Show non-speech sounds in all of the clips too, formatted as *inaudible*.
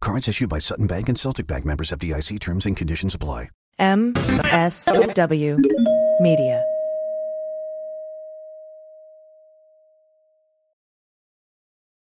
Cards issued by Sutton Bank and Celtic Bank members FDIC terms and conditions apply. MSW Media.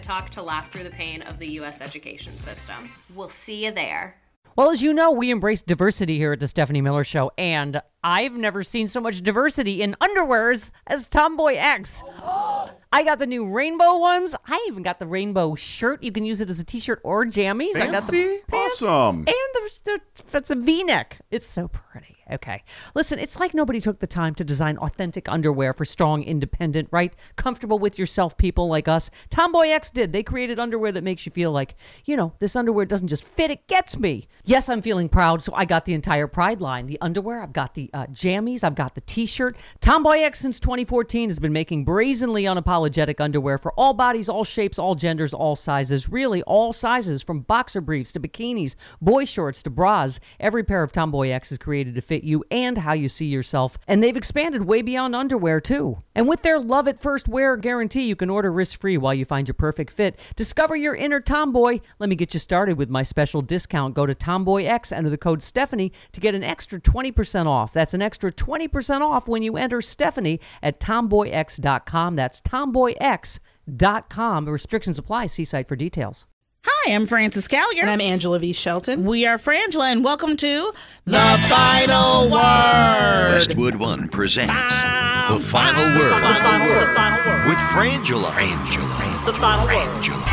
Talk to laugh through the pain of the U.S. education system. We'll see you there. Well, as you know, we embrace diversity here at the Stephanie Miller Show, and I've never seen so much diversity in underwears as Tomboy X. *gasps* I got the new rainbow ones. I even got the rainbow shirt. You can use it as a t-shirt or jammies. I got the Awesome. and the, the it's a V-neck. It's so pretty. Okay, listen, it's like nobody took the time to design authentic underwear for strong, independent, right, comfortable with yourself people like us. Tomboy X did. They created underwear that makes you feel like, you know, this underwear doesn't just fit; it gets me. Yes, I'm feeling proud, so I got the entire Pride line: the underwear, I've got the uh, jammies, I've got the T-shirt. Tomboy X since 2014 has been making brazenly unapologetic underwear for all bodies, all shapes, all genders, all sizes. Really, all sizes, from boxer briefs to bikinis, boy shorts to bras. Every pair of Tomboy X is created to fit you and how you see yourself, and they've expanded way beyond underwear too. And with their love at first wear guarantee, you can order risk-free while you find your perfect fit. Discover your inner tomboy. Let me get you started with my special discount. Go to Tomboy X, enter the code Stephanie to get an extra 20% off. That's an extra 20% off when you enter Stephanie at tomboyx.com. That's tomboyx.com. Restrictions apply. See site for details. Hi, I'm Frances Callier. And I'm Angela V. Shelton. We are Frangela, and welcome to The Final Word. Westwood One presents Final- The Final The Word Final Word. The Final Word. with Frangela. Frangela. The Final Word. Frangela.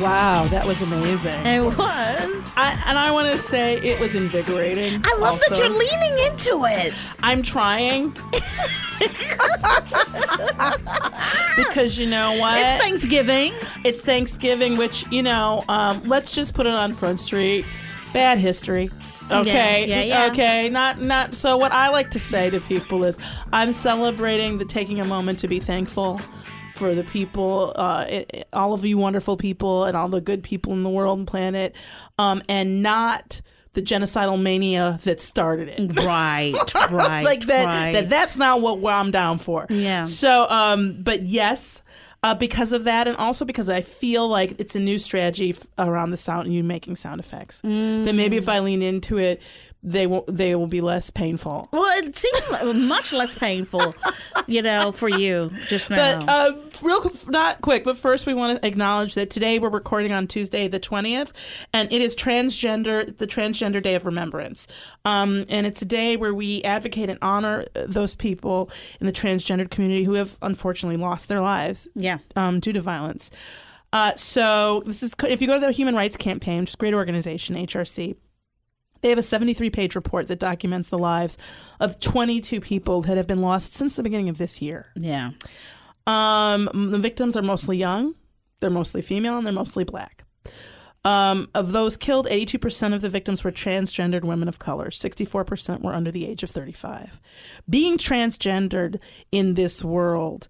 Wow, that was amazing. It was. I, and I want to say it was invigorating. I love that you're leaning into it. I'm trying. *laughs* because you know what? It's Thanksgiving. It's Thanksgiving, which, you know, um, let's just put it on Front Street. Bad history. Okay. Yeah, yeah, yeah. Okay. Not not so what I like to say to people is I'm celebrating the taking a moment to be thankful for the people, uh, it, it- all of you wonderful people and all the good people in the world and planet, um, and not the genocidal mania that started it. *laughs* Right, right. like that, right. that that's not what, I'm down for. Yeah. So, um, but yes, uh, because of that, and also because I feel like it's a new strategy f- around the sound and you making sound effects. That maybe if I lean into it, they will they will be less painful. Well, it seems *laughs* much less painful, you know, for you just now. But uh, real not quick, but first we want to acknowledge that today we're recording on Tuesday the twentieth, and it is transgender the Transgender Day of Remembrance, um, and it's a day where we advocate and honor those people in the transgender community who have unfortunately lost their lives yeah. um, due to violence. Uh, so this is if you go to the Human Rights Campaign, which is a great organization, HRC. They have a 73 page report that documents the lives of 22 people that have been lost since the beginning of this year. Yeah. Um, the victims are mostly young, they're mostly female, and they're mostly black. Um, of those killed, 82% of the victims were transgendered women of color. 64% were under the age of 35. Being transgendered in this world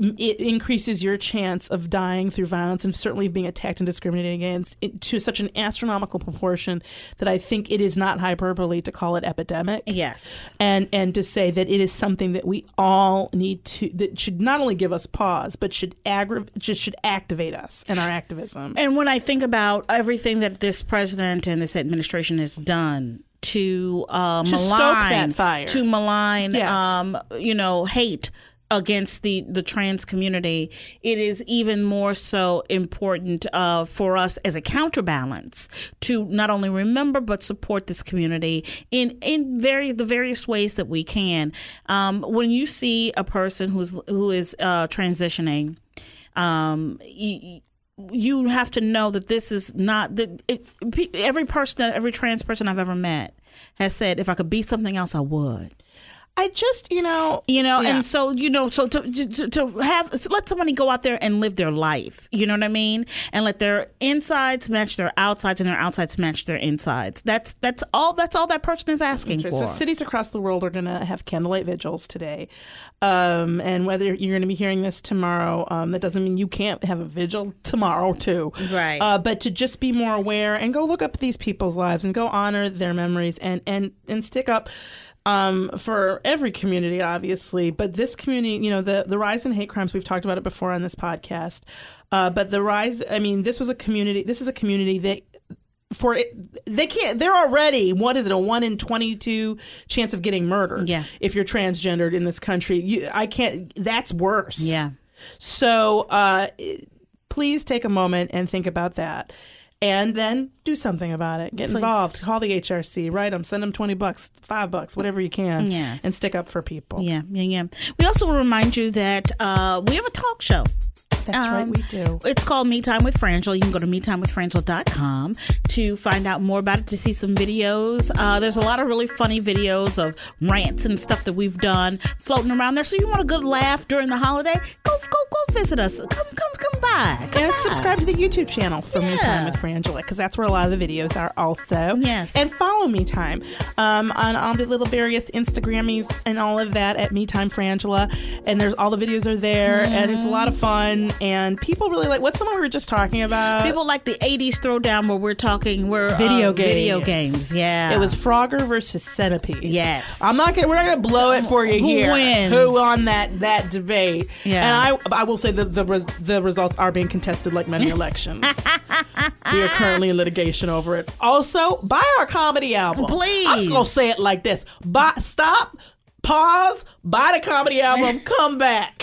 it increases your chance of dying through violence and certainly being attacked and discriminated against to such an astronomical proportion that I think it is not hyperbole to call it epidemic. Yes. And and to say that it is something that we all need to that should not only give us pause but should aggra- just should activate us in our activism. And when I think about everything that this president and this administration has done to uh, To malign stoke that fire. to malign, Yes. um, you know, hate against the the trans community, it is even more so important uh, for us as a counterbalance to not only remember but support this community in in very the various ways that we can. Um, when you see a person who's who is uh, transitioning, um, you, you have to know that this is not that every person, every trans person I've ever met has said, if I could be something else, I would. I just, you know, You know, Yeah. and so you know, so to, to to have to let somebody go out there and live their life. You know what I mean? And let their insides match their outsides, and their outsides match their insides. That's that's all. That's all that person is asking So for. cities across the world are going to have candlelight vigils today, um, and whether you're going to be hearing this tomorrow, um, that doesn't mean you can't have a vigil tomorrow too. Right. Uh, but to just be more aware and go look up these people's lives and go honor their memories and and and stick up. Um, for every community, obviously, but this community, you know, the the rise in hate crimes, we've talked about it before on this podcast. Uh, but the rise, I mean, this was a community. This is a community that for it, they can't. They're already what is it? A one in twenty two chance of getting murdered. Yeah. If you're transgendered in this country, you, I can't. That's worse. Yeah. So uh, please take a moment and think about that. And then do something about it. Get involved. Call the HRC. Write them. Send them twenty bucks, five bucks, whatever you can. Yes. And stick up for people. Yeah, yeah, yeah. We also want to remind you that uh, we have a talk show. That's right. Um, We do. It's called Me Time with Frangela. You can go to metimewithfrangela.com to find out more about it, to see some videos. Uh, there's a lot of really funny videos of rants and stuff that we've done floating around there. So you want a good laugh during the holiday? Go, go, go visit us. Come, come, come by. Come And by. subscribe to the YouTube channel for Me Time with Frangela because that's where a lot of the videos are also. Yes. And follow Me Time um, on all the little various Instagrammies and all of that at Me Time Frangela. And there's all the videos are there and it's a lot of fun. And people really like what's the one we were just talking about? People like the 80s throwdown where we're talking, we're video uh, games. Video games. Yeah. It was Frogger versus Centipede. Yes. I'm not gonna. We're not gonna blow it for you Who here. wins? Who won that that debate? Yeah. And I I will say that the res, the results are being contested like many *laughs* elections. we are currently in litigation over it. Also, buy our comedy album. Please. I'm just gonna say it like this: buy, stop. Pause, buy the comedy album, *laughs* come back.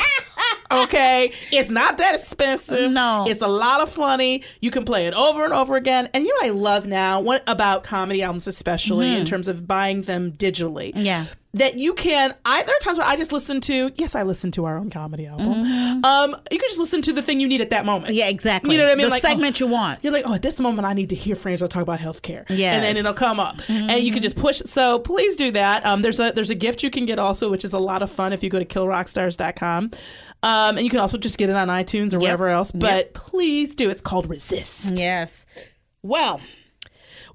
Okay? It's not that expensive. No. It's a lot of funny. You can play it over and over again. And you know what I love now? What about comedy albums, especially in terms of buying them digitally? Mm-hmm. Yeah. That you can. I there are times where I just listen to. Yes, I listen to our own comedy album. Um, you can just listen to the thing you need at that moment. Mm-hmm. Yeah, exactly. You know what I mean? The Like, segment oh, you want. You're like, oh, at this moment, I need to hear Frangela talk about healthcare. Mm-hmm. and then it'll come up, and you can just push. So please do that. Um, there's a there's a gift you can get also, which is a lot of fun if you go to killrockstars.com. Um, and you can also just get it on iTunes or wherever else. But please do. It's called Resist. Yes. Well,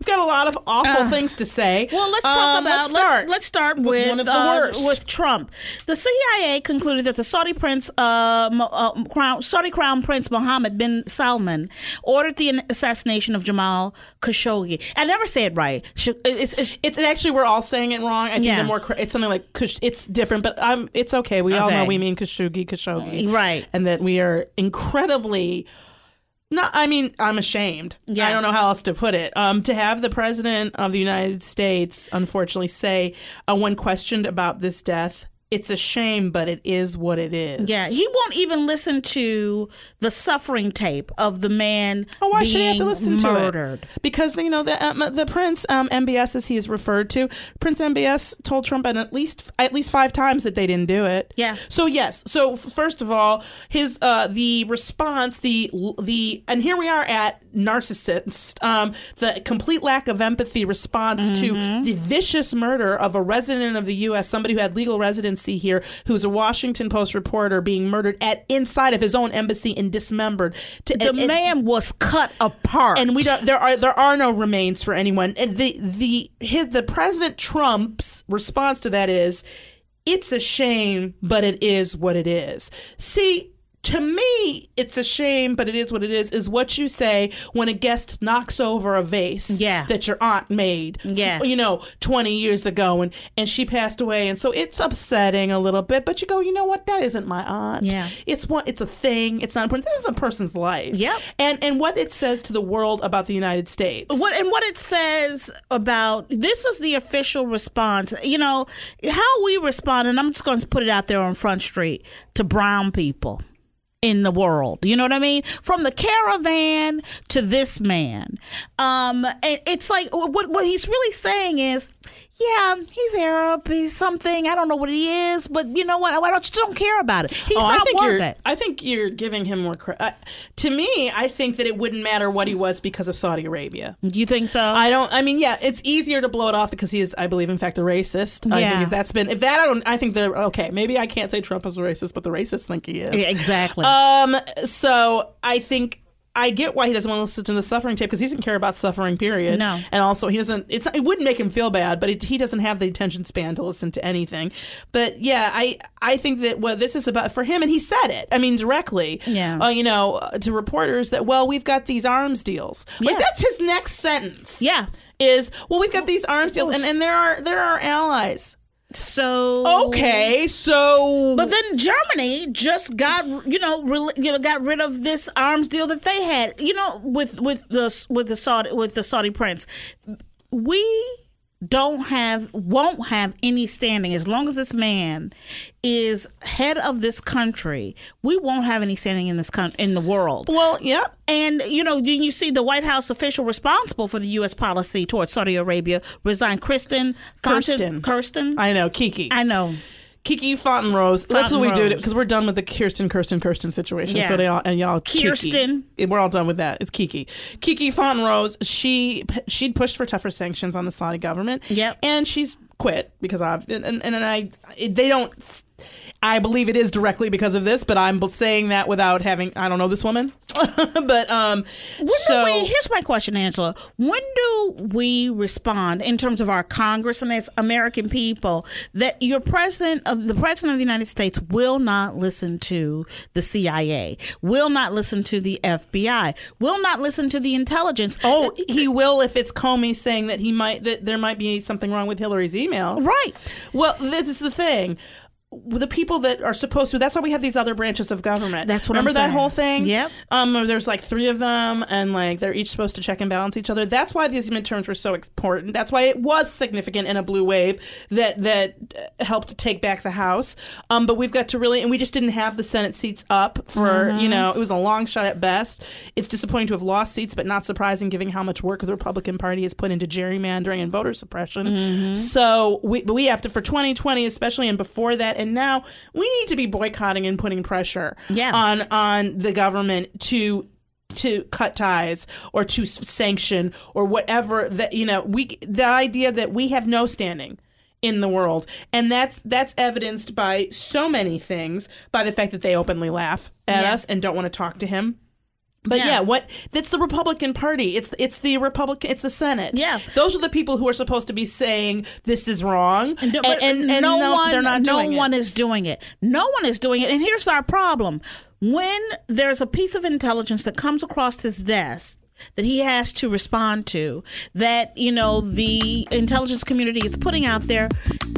We've got a lot of awful things to say. Well, let's talk Um, about let's let's start. let's start with one of the uh, worst. with Trump. The CIA concluded that the Saudi prince, uh, uh, crown, Saudi crown prince Mohammed bin Salman, ordered the assassination of Jamal Khashoggi. I never say it right. It's, it's, It's actually we're all saying it wrong. I think Yeah. the more it's something like Kush, it's different, but um, it's okay. We all know we mean Khashoggi, Khashoggi, Right. And that we are incredibly. Not, I mean, I'm ashamed. Yeah. I don't know how else to put it. Um, to have the president of the United States, unfortunately, say uh, when questioned about this death, it's a shame, but it is what it is. yeah, he won't even listen to the suffering tape of the man Oh, why being should he have to listen to murdered. it? Because you know the um, the Prince um, MBS, as he is referred to, Prince MBS told Trump at least at least five times that they didn't do it. Yeah. So yes. So first of all, his uh, the response, the the and here we are at narcissist, um, the complete lack of empathy response Mm-hmm. to the vicious murder of a resident of the U.S., somebody who had legal residency here, who's a Washington Post reporter, being murdered at inside of his own embassy and dismembered. To, The and- and- man was cut apart, and we don't there are there are no remains for anyone and the the his the president trump's response to that is it's a shame but it is what it is see to me, it's a shame, but it is what it is. Is what you say when a guest knocks over a vase Yeah. that your aunt made, Yeah. you know, twenty years ago, and and she passed away, and so it's upsetting a little bit. But you go, you know what? That isn't my aunt. Yeah. it's one. It's a thing. It's not important. This is a person's life. Yep. And and what it says to the world about the United States. What and what it says about this is the official response. You know how we respond, and I'm just going to put it out there on Front Street to brown people in the world. You know what I mean? From the caravan to this man, um, and it's like what what he's really saying is, yeah, he's Arab, he's something. I don't know what he is, but you know what? Why don't you don't care about it? He's Oh, I not think worth it. I think you're giving him more credit. Uh, to me, I think that it wouldn't matter what he was because of Saudi Arabia. Do You think so? I don't. I mean, yeah, it's easier to blow it off because he is, I believe, in fact, a racist. I Yeah. think that's been. If that, I don't. I think they're okay. Maybe I can't say Trump is a racist, but the racists think he is. Yeah, exactly. Um. So I think. I get why he doesn't want to listen to the suffering tape because he doesn't care about suffering. Period. No. and also he doesn't. It's it wouldn't make him feel bad, but it, he doesn't have the attention span to listen to anything. But yeah, I I think that what this is about for him, and he said it. I mean directly. Yeah. Uh, you know, uh, to reporters that well, we've got these arms deals. Like Yeah. that's his next sentence yeah. is well we've got these arms deals and, and there are there are allies So okay so But then Germany just got you know re- you know got rid of this arms deal that they had you know with with the with the Saudi with the Saudi prince. We don't have won't have any standing as long as this man is head of this country. We won't have any standing in this coun- in the world. well yep And you know, you you see the White House official responsible for the U.S. policy towards Saudi Arabia resigned. Kristen Kirsten. Kirsten. I know Kiki I know. Kiki Fontenrose. That's what we do because we're done with the Kirsten Kirsten Kirsten situation Yeah. so they all and y'all Kiki. Kirsten. we're all done with that it's Kiki Kiki Fontenrose. She she'd pushed for tougher sanctions on the Saudi government Yep. and she's quit because I've and, and, and I they don't I believe it is directly because of this, but I'm saying that without having I don't know this woman, *laughs* but um. When so do we, here's my question, Angela. When do we respond in terms of our Congress and as American people that your president of the president of the United States will not listen to the CIA, will not listen to the FBI, will not listen to the intelligence? oh, he will if it's Comey saying that he might that there might be something wrong with Hillary's emails. right. Well, this is the thing. The people that are supposed to, that's why we have these other branches of government. That's what I'm Remember that saying. whole thing? Yep. Um, there's like three of them and like they're each supposed to check and balance each other. That's why these midterms were so important. That's why it was significant in a blue wave that, that uh, helped take back the House. Um, but we've got to really, and we just didn't have the Senate seats up for, Mm-hmm. you know, it was a long shot at best. It's disappointing to have lost seats, but not surprising given how much work the Republican Party has put into gerrymandering and voter suppression. Mm-hmm. So we, but we have to, for 2020, especially, and before that, and now, we need to be boycotting and putting pressure Yeah. on on the government to to cut ties or to sanction or whatever that you know we the idea that we have no standing in the world and that's that's evidenced by so many things by the fact that they openly laugh at Yeah. us and don't want to talk to him but Yeah. yeah. what that's the Republican Party. It's it's the Republican. It's the Senate. Yeah. those are the people who are supposed to be saying this is wrong, and, No, and, and no, no, one, they're not no doing it. one is doing it. No one is doing it. And here's our problem: when there's a piece of intelligence that comes across his desk that he has to respond to, that you know the intelligence community is putting out there,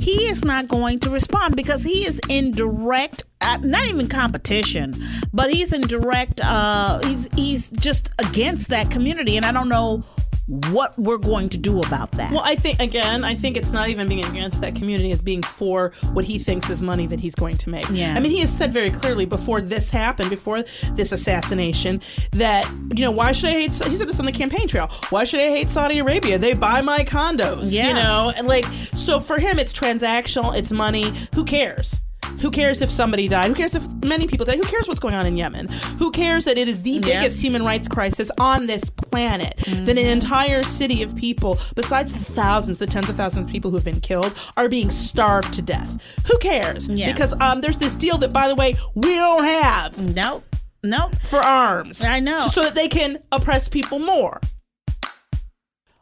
he is not going to respond because he is in direct. Uh, not even competition, but he's in direct. Uh, he's he's just against that community, and I don't know what we're going to do about that. Well, I think again, I think it's not even being against that community as being for what he thinks is money that he's going to make. Yeah. I mean, he has said very clearly before this happened, before this assassination, that you know why should I hate? He said this on the campaign trail. Why should I hate Saudi Arabia? They buy my condos. Yeah. You know, and like so for him, it's transactional. It's money. Who cares? Who cares if somebody died? Who cares if many people died? Who cares what's going on in Yemen? Who cares that it is the biggest human rights crisis on this planet? That an entire city of people, besides the thousands, the tens of thousands of people who have been killed, are being starved to death. Who cares? Yeah. Because um, there's this deal that, by the way, we don't have nope, nope. for arms. I know. So that they can oppress people more.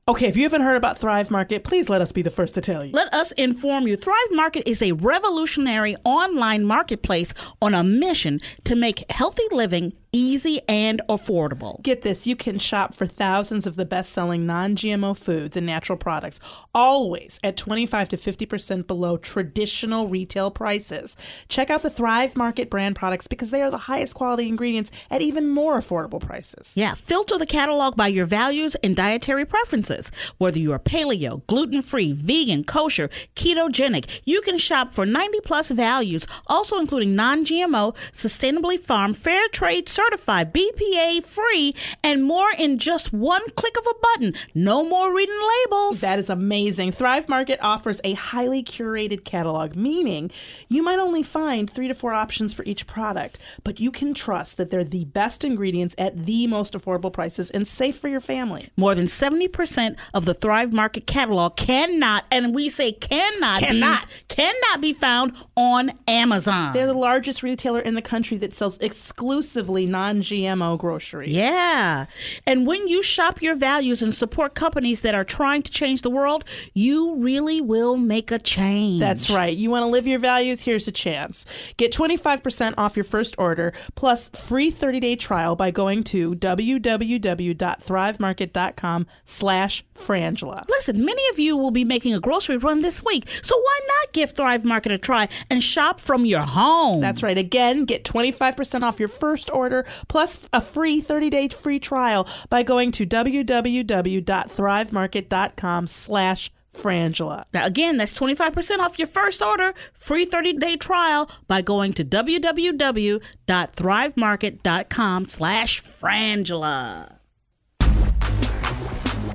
Okay, if you haven't heard about Thrive Market, please let us be the first to tell you. Let us inform you. Thrive Market is a revolutionary online marketplace on a mission to make healthy living easy and affordable. Get this, you can shop for thousands of the best-selling non-GMO foods and natural products, always at 25 to 50% below traditional retail prices. Check out the Thrive Market brand products because they are the highest quality ingredients at even more affordable prices. Yeah, filter the catalog by your values and dietary preferences. Whether you are paleo, gluten free, vegan, kosher, ketogenic, you can shop for 90 plus values, also including non GMO, sustainably farmed, fair trade certified, BPA free, and more in just one click of a button. No more reading labels. That is amazing. Thrive Market offers a highly curated catalog, meaning you might only find three to four options for each product, but you can trust that they're the best ingredients at the most affordable prices and safe for your family. More than 70% of the Thrive Market catalog cannot, and we say cannot, Cannot. be cannot be found on Amazon. They're the largest retailer in the country that sells exclusively non GMO groceries. Yeah. And when you shop your values and support companies that are trying to change the world, you really will make a change. That's right. You want to live your values? Here's a chance. Get 25% off your first order plus free 30-day trial by going to www.thrivemarket.com slash frangela. Listen, many of you will be making a grocery run this week, so why not give Thrive Market a try and shop from your home? That's right. Again, get 25% off your first order plus a free 30-day free trial by going to www.thrivemarket.com slash frangela. Now, again, that's 25% off your first order, free 30 day trial by going to www.thrivemarket.com slash frangela.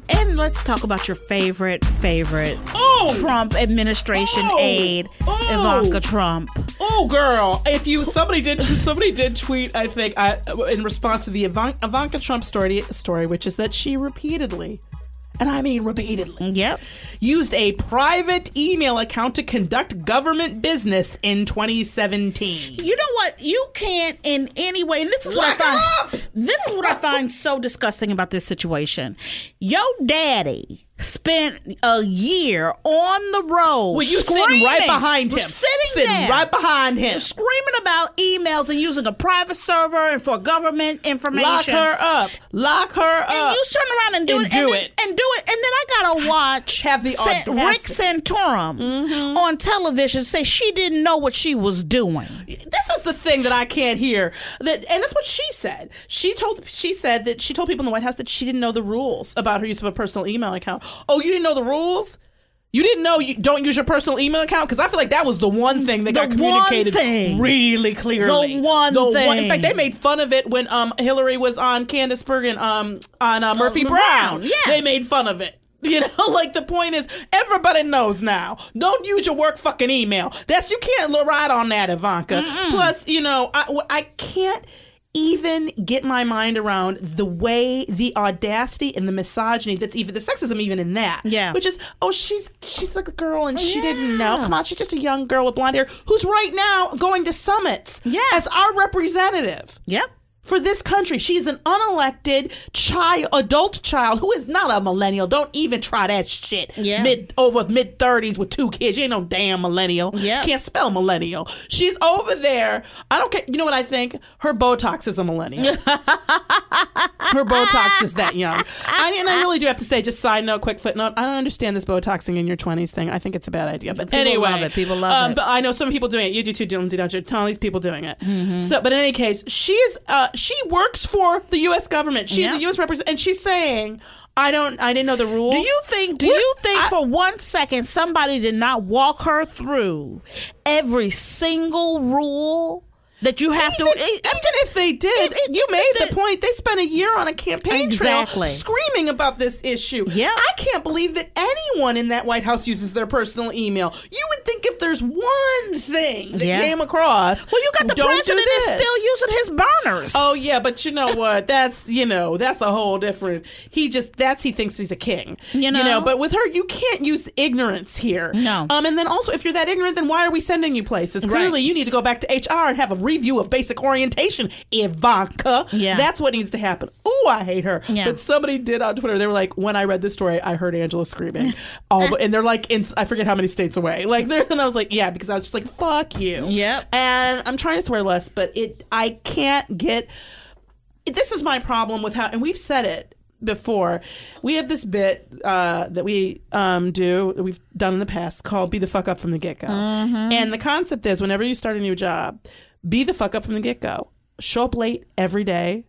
And let's talk about your favorite, favorite Trump administration Oh! aide, Oh! Ivanka Trump. Oh, girl! If you somebody did somebody did tweet, I think, I, in response to the Ivanka Trump story, story, which is that she repeatedly, and I mean repeatedly, Yep. used a private email account to conduct government business in 2017. You know what? You can't in any way, and this is what Lock I find. This is what I find so disgusting about this situation. Your daddy spent a year on the road. Well, you sitting right behind him, sitting, there, right behind him. screaming about emails and using a private server and for government information. Lock her up. Lock her up. And you turn around and do And it, do and, then- and do it, and then I gotta watch Have the audacity. Mm-hmm. Rick Santorum on television say she didn't know what she was doing. this is the thing that I can't hear. That and that's what she said. She told she said that she told people in the White House that she didn't know the rules about her use of a personal email account. Oh, you didn't know the rules? You didn't know you don't use your personal email account because I feel like that was the one thing that got The one communicated thing. really clearly. The one thing. In fact, they made fun of it when um Hillary was on Candice Bergen um on uh, Murphy Brown. Brown, yeah. they made fun of it. *laughs* You know, like the point is, everybody knows now. Don't use your work fucking email. That's you can't ride on that, Ivanka. Plus, you know, I I can't even get my mind around the way the audacity and the misogyny that's even the sexism even in that. Yeah. Which is, oh, she's she's like a girl and oh, she didn't know. Come on, she's just a young girl with blonde hair who's right now going to summits Yeah. as our representative Yep. For this country. She's an unelected child, adult child who is not a millennial. Don't even try that shit. Yeah. Mid over mid thirties with two kids. You ain't no damn millennial. Yeah. Can't spell millennial. She's over there. I don't care. You know what I think? Her Botox is a millennial. *laughs* Her Botox is that young. I, and I really do have to say, just side note, quick footnote. I don't understand this Botoxing in your twenties thing. I think it's a bad idea. But People anyway, love it. People love um, it. But I know some people doing it. You do too, Lindsay, don't you? Tell these people doing it. Mm-hmm. So, but in any case, she's uh, she works for the U.S. government. She's Yeah. a U.S. representative, and she's saying, "I don't, I didn't know the rules." Do you think? Do We're- you think I- for one second somebody did not walk her through every single rule that you have Even, to? even if they did, it- you made the point. They spent a year on a campaign Exactly. trail screaming about this issue. Yeah. I can't believe that anyone in that White House uses their personal email. You would think if there's one thing that Yeah. came across, Well, you got the president is still using his burners. Oh yeah, but you know what? That's you know that's a whole different. He just that's he thinks he's a king. You know? but with her, you can't use ignorance here. No. Um, and then also, if you're that ignorant, then why are we sending you places? Clearly, you need to go back to HR and have a review of basic orientation, Ivanka. Yeah. that's what needs to happen. Ooh, I hate her. Yeah. But somebody did on Twitter. They were like, when I read this story, I heard Angela screaming. *laughs* All the, and they're like, in I forget how many states away. Like there, and I was like, yeah, because I was just like, fuck you. Yep. And I'm trying to swear less, but it I can't get this is my problem with how and we've said it before we have this bit uh, that we um, do that we've done in the past called be the fuck up from the get-go and the concept is whenever you start a new job be the fuck up from the get-go. Show up late every day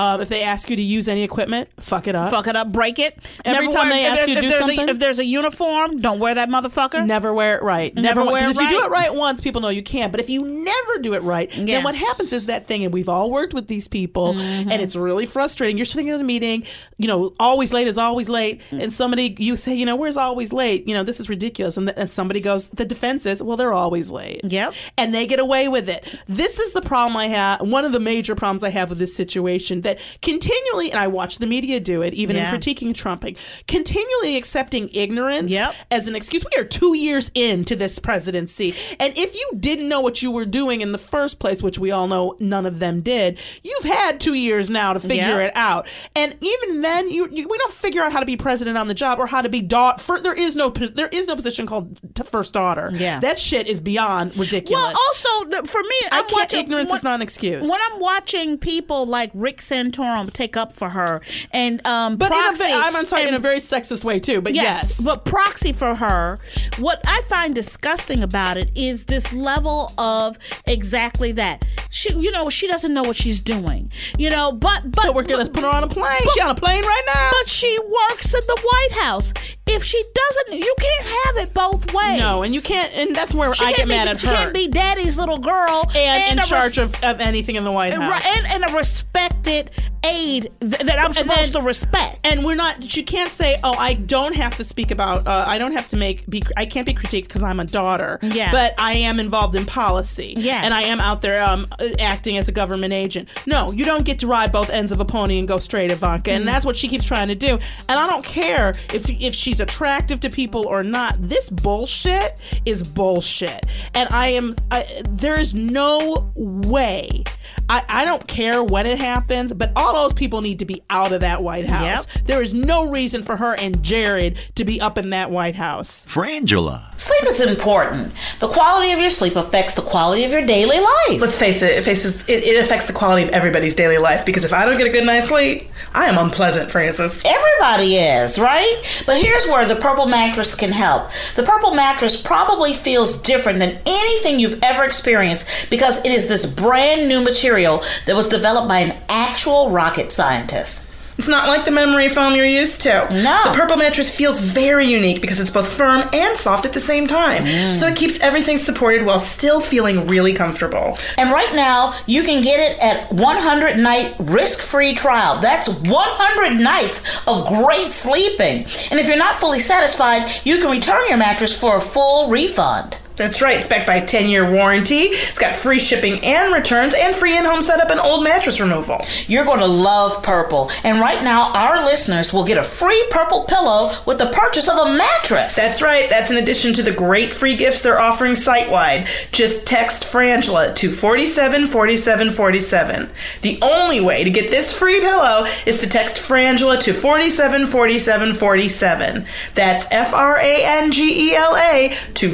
um, if they ask you to use any equipment fuck it up Fuck it up, break it. Every Never time wear- they ask you to do something- a, if there's a uniform, don't wear that motherfucker. Never wear it right. Never Never, wear it if you do it right once, people know you can. But if you never do it right, Yeah. then what happens is that thing, and we've all worked with these people, Mm-hmm. and it's really frustrating. You're sitting in a meeting, you know, always late is always late, Mm. and somebody you say, you know, where's always late? You know, this is ridiculous, and, th- and somebody goes, the defense is, well, they're always late. Yep. and they get away with it. This is the problem I have. One of the major problems I have with this situation that continually, and I watch the media do it, even Yeah. in critiquing Trumping, continually accepting ignorance Yep. as an excuse. We are two years into this presidency. And if you didn't know what you were doing in the first place, which we all know none of them did, you've had two years now to figure Yeah. it out. And even then, you, you we don't figure out how to be president on the job or how to be daughter. There is no there is no position called first daughter. Yeah. that shit is beyond ridiculous. Well, also the, for me, I I'm can't. watching ignorance when- is not an excuse. When I'm watching people like Rick Santorum take up for her and um, but in a, proxy, I'm, I'm sorry, in a very sexist way too. But Yes, yes, but proxy for her. What I find disgusting about it is this level of exactly that. She, you know, she doesn't know what she's doing. You know, but but, but we're gonna put her on a plane. She on a plane right now. But she works at the White House. If she doesn't, you can't have it both ways. no, and you can't. And that's where She I get be, mad at she her. She can't be daddy's little girl and, in a charge res- of, of anything in the White House. and, and a respected aide th- that I'm supposed then- to respect. And we're not. She can't say, "Oh, I don't have to speak about. Uh, I don't have to make. Be. I can't be critiqued because I'm a daughter. Yeah. But I am involved in policy. Yes. And I am out there um, acting as a government agent. No, you don't get to ride both ends of a pony and go straight, Ivanka. Mm. And that's what she keeps trying to do. And I don't care if if she's attractive to people or not. This bullshit is bullshit. And I am. I, there is no way. I, I don't care when it happens, but all those people need to be out of that White House. There is no reason for her and Jared to be up in that White House. Frangela. Sleep is important. The quality of your sleep affects the quality of your daily life. Let's face it, it faces it, it affects the quality of everybody's daily life because if I don't get a good night's sleep, I am unpleasant, Francis. Everybody is, right? But here's where the purple mattress can help. The purple mattress probably feels different than anything you've ever experienced because it is this brand new material that was developed by an actual rocket scientist. It's not like the memory foam you're used to. No. The purple mattress feels very unique because it's both firm and soft at the same time. Mm. So it keeps everything supported while still feeling really comfortable. And right now, you can get it at 100 night risk free trial. That's 100 nights of great sleeping. And if you're not fully satisfied, you can return your mattress for a full refund. That's right, it's backed by a 10 year warranty. It's got free shipping and returns and free in home setup and old mattress removal. You're going to love purple. And right now, our listeners will get a free purple pillow with the purchase of a mattress. That's right, that's in addition to the great free gifts they're offering site wide. Just text Frangela to 474747. The only way to get this free pillow is to text Frangela to 474747. That's F R A N G E L A to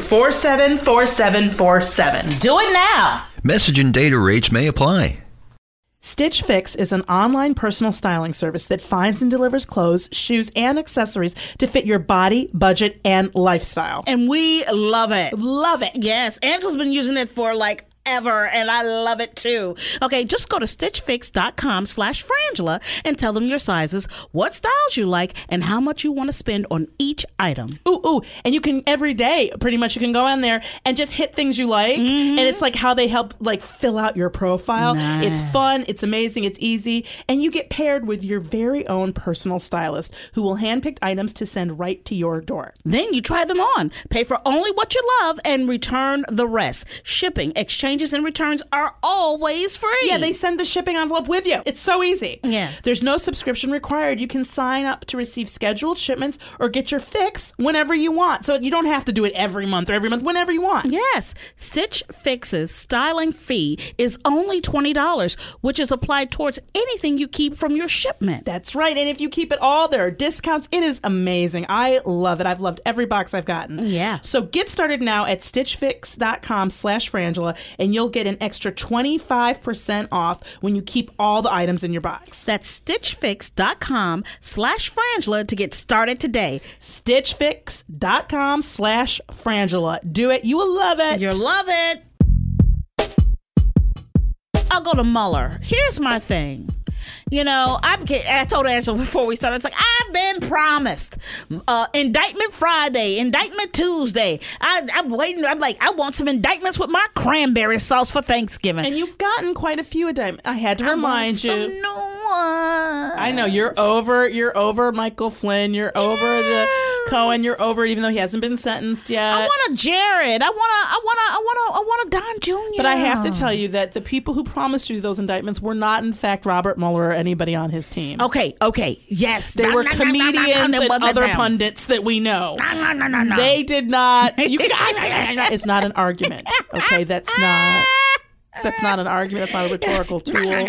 474747. Do it now. Message and data rates may apply. Stitch Fix is an online personal styling service that finds and delivers clothes, shoes, and accessories to fit your body, budget, and lifestyle. and we love it. Love it. Yes, Angela's been using it for like ever, and I love it too. Okay, just go to stitchfix.com slash frangela and tell them your sizes, what styles you like, and how much you want to spend on each item. Ooh, ooh. And you can every day, pretty much, you can go on there and just hit things you like. And mm-hmm. it's like how they help like fill out your profile. It's fun, it's amazing, it's easy. And you get paired with your very own personal stylist who will handpick items to send right to your door. Then you try them on, pay for only what you love, and return the rest. Shipping, exchanges, and returns are always free. Yeah, they send the shipping envelope with you. It's so easy. Yeah. There's no subscription required. You can sign up to receive scheduled shipments or get your fix whenever you want. So you don't have to do it every month or every month, whenever you want. Yes, Stitch Fix's styling fee is only $20, which is applied towards anything you keep from your shipment. That's right. And if you keep it all, there are discounts. It is amazing. I love it. I've loved every box I've gotten. Yeah. So get started now at stitchfix.com slash frangela and you'll get an extra 25% off when you keep all the items in your box. That's stitchfix.com slash frangela to get started today. Stitchfix.com slash frangela. Do it. You will love it. You'll love it. I'll go to Mueller. Here's my thing. You know, I've I told Angela before we started. It's like I've been promised uh, indictment Friday, indictment Tuesday. I, I'm waiting. I'm like, I want some indictments with my cranberry sauce for Thanksgiving. and you've gotten quite a few indictments. I had to I remind you. I know you're over. You're over Michael Flynn. You're over the Cohen. You're over it, even though he hasn't been sentenced yet. I want a Jared. I want a. I want a. I want a. I want a Don Jr. But I have to tell you that the people who promised you those indictments were not, in fact, Robert Mueller or anybody on his team. Okay. Okay. Yes. They were comedians and other them. pundits that we know. No, no, no, no. They did not. *laughs* You, it's not an argument. Okay, that's not. That's not an argument. That's not a rhetorical *laughs* tool.